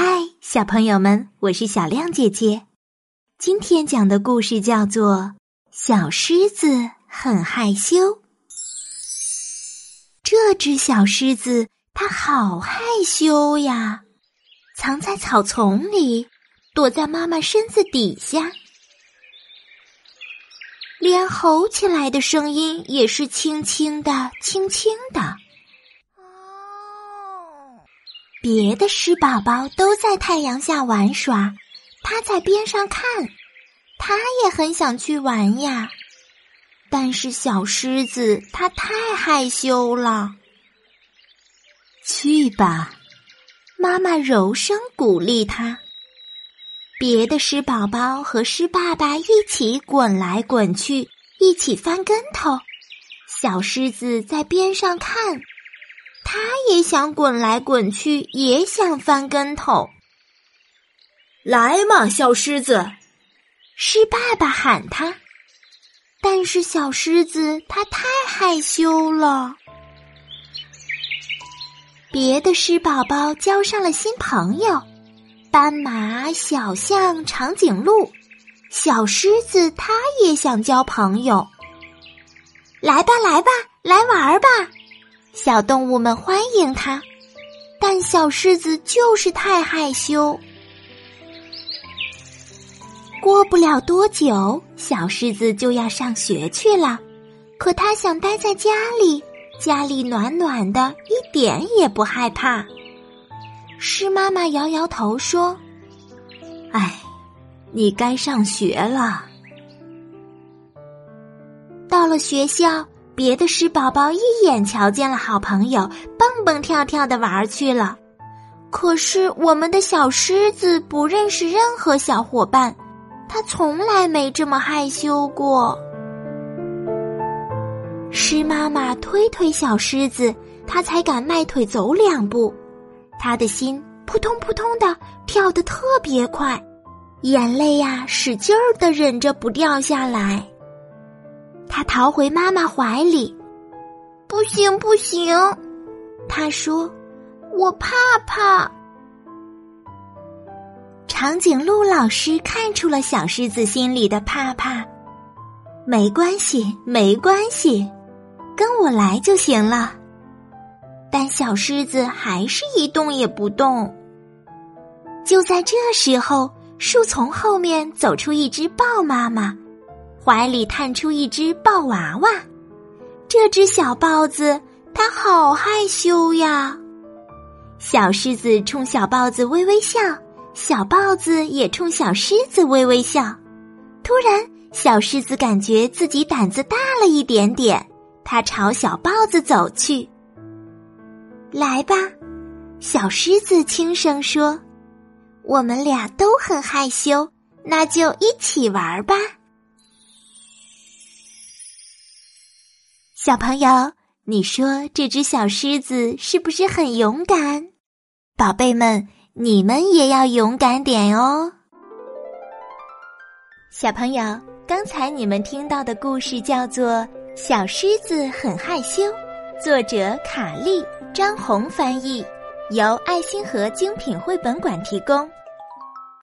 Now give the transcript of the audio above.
嗨，小朋友们，我是小亮姐姐。今天讲的故事叫做《小狮子很害羞》。这只小狮子它好害羞呀，藏在草丛里，躲在妈妈身子底下，连吼起来的声音也是轻轻的、轻轻的。别的狮宝宝都在太阳下玩耍，他在边上看，他也很想去玩呀。但是小狮子它太害羞了。去吧，妈妈柔声鼓励他。别的狮宝宝和狮爸爸一起滚来滚去，一起翻跟头，小狮子在边上看。也想滚来滚去，也想翻跟头。来嘛，小狮子！狮爸爸喊他，但是小狮子它太害羞了。别的狮宝宝交上了新朋友，斑马、小象、长颈鹿，小狮子它也想交朋友。来吧，来吧，来玩吧！小动物们欢迎它，但小狮子就是太害羞。过不了多久，小狮子就要上学去了，可它想待在家里，家里暖暖的，一点也不害怕。狮妈妈摇摇头说：“哎，你该上学了。”到了学校。别的狮宝宝一眼瞧见了好朋友，蹦蹦跳跳的玩去了。可是我们的小狮子不认识任何小伙伴，它从来没这么害羞过。狮妈妈推推小狮子，它才敢迈腿走两步。他的心扑通扑通的跳得特别快，眼泪呀使劲儿的忍着不掉下来。他逃回妈妈怀里，不行不行，他说：“我怕怕。”长颈鹿老师看出了小狮子心里的怕怕，没关系，没关系，跟我来就行了。但小狮子还是一动也不动。就在这时候，树丛后面走出一只豹妈妈。怀里探出一只豹娃娃，这只小豹子它好害羞呀。小狮子冲小豹子微微笑，小豹子也冲小狮子微微笑。突然，小狮子感觉自己胆子大了一点点，它朝小豹子走去。来吧，小狮子轻声说：“我们俩都很害羞，那就一起玩吧。”小朋友，你说这只小狮子是不是很勇敢？宝贝们，你们也要勇敢点哦。小朋友，刚才你们听到的故事叫做《小狮子很害羞》，作者卡利，张红翻译，由爱心和精品绘本馆提供。